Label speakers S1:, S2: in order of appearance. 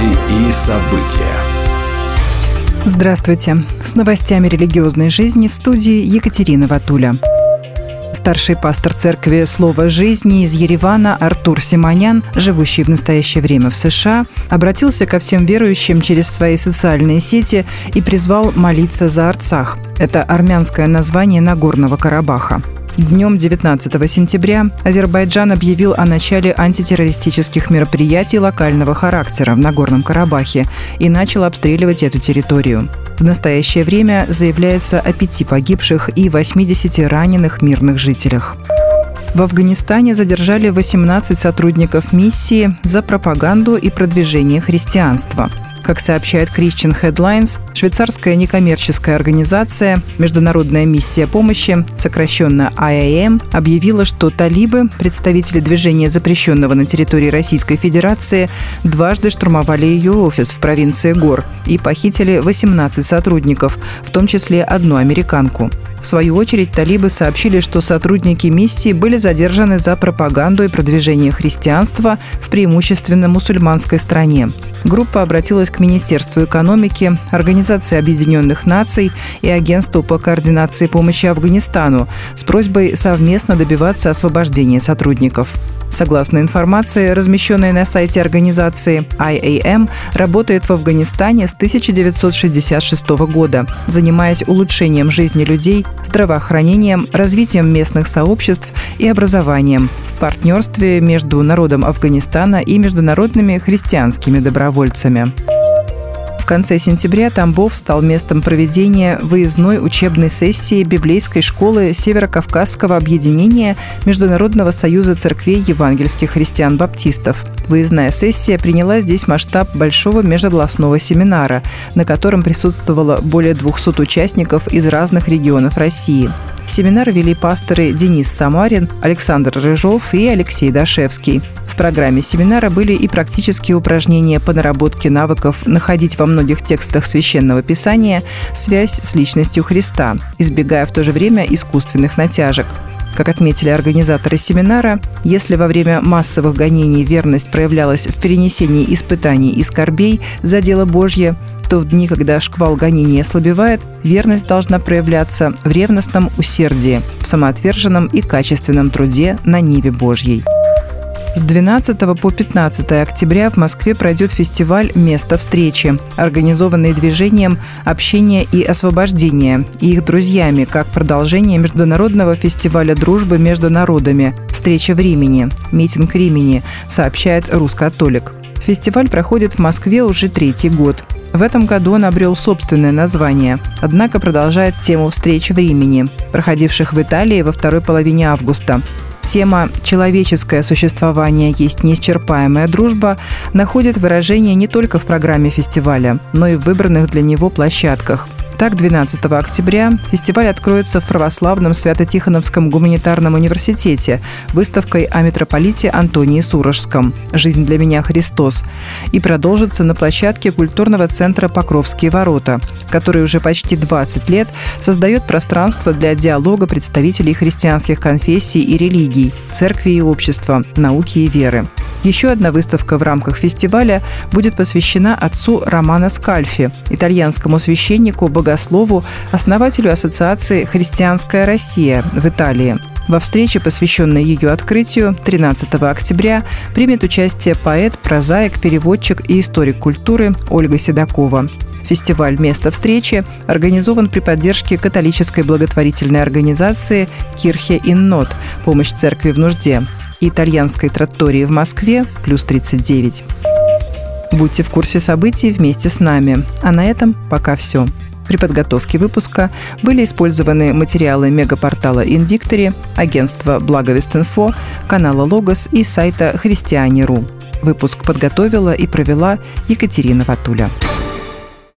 S1: Новости и события.
S2: Здравствуйте. С новостями религиозной жизни в студии Екатерина Ватуля. Старший пастор церкви «Слово жизни» из Еревана Артур Симонян, живущий в настоящее время в США, обратился ко всем верующим через свои социальные сети и призвал молиться за Арцах. Это армянское название Нагорного Карабаха. Днем 19 сентября Азербайджан объявил о начале антитеррористических мероприятий локального характера в Нагорном Карабахе и начал обстреливать эту территорию. В настоящее время заявляется о пяти погибших и 80 раненых мирных жителях. В Афганистане задержали 18 сотрудников миссии за пропаганду и продвижение христианства – как сообщает Christian Headlines, швейцарская некоммерческая организация «Международная миссия помощи», сокращенно IAM, объявила, что талибы, представители движения, запрещенного на территории Российской Федерации, дважды штурмовали ее офис в провинции Гор и похитили 18 сотрудников, в том числе одну американку. В свою очередь, талибы сообщили, что сотрудники миссии были задержаны за пропаганду и продвижение христианства в преимущественно мусульманской стране. Группа обратилась к Министерству экономики, Организации Объединенных Наций и Агентству по координации помощи Афганистану с просьбой совместно добиваться освобождения сотрудников. Согласно информации, размещенной на сайте организации, IAM работает в Афганистане с 1966 года, занимаясь улучшением жизни людей, здравоохранением, развитием местных сообществ и образованием в партнерстве между народом Афганистана и международными христианскими добровольцами конце сентября Тамбов стал местом проведения выездной учебной сессии библейской школы Северокавказского объединения Международного союза церквей евангельских христиан-баптистов. Выездная сессия приняла здесь масштаб большого межобластного семинара, на котором присутствовало более 200 участников из разных регионов России. Семинар вели пасторы Денис Самарин, Александр Рыжов и Алексей Дашевский программе семинара были и практические упражнения по наработке навыков находить во многих текстах священного писания связь с личностью Христа, избегая в то же время искусственных натяжек. Как отметили организаторы семинара, если во время массовых гонений верность проявлялась в перенесении испытаний и скорбей за дело Божье, то в дни, когда шквал гонений ослабевает, верность должна проявляться в ревностном усердии, в самоотверженном и качественном труде на Ниве Божьей. С 12 по 15 октября в Москве пройдет фестиваль «Место встречи», организованный движением «Общение и освобождение» и их друзьями, как продолжение Международного фестиваля дружбы между народами «Встреча в Римени», «Митинг Римени», сообщает «Рускатолик». Фестиваль проходит в Москве уже третий год. В этом году он обрел собственное название, однако продолжает тему встреч в Римени, проходивших в Италии во второй половине августа. Тема «Человеческое существование есть неисчерпаемая дружба» находит выражение не только в программе фестиваля, но и в выбранных для него площадках – так, 12 октября фестиваль откроется в православном Свято-Тихоновском гуманитарном университете выставкой о митрополите Антонии Сурожском «Жизнь для меня Христос» и продолжится на площадке культурного центра «Покровские ворота», который уже почти 20 лет создает пространство для диалога представителей христианских конфессий и религий, церкви и общества, науки и веры. Еще одна выставка в рамках фестиваля будет посвящена отцу Романа Скальфи, итальянскому священнику, богослову, основателю Ассоциации «Христианская Россия» в Италии. Во встрече, посвященной ее открытию, 13 октября примет участие поэт, прозаик, переводчик и историк культуры Ольга Седокова. Фестиваль «Место встречи» организован при поддержке католической благотворительной организации «Кирхе Иннот» – помощь церкви в нужде, итальянской тротории в Москве плюс 39. Будьте в курсе событий вместе с нами. А на этом пока все. При подготовке выпуска были использованы материалы мегапортала Invictory, агентства Благовест.инфо, канала Логос и сайта Христиане.ру. Выпуск подготовила и провела Екатерина Ватуля.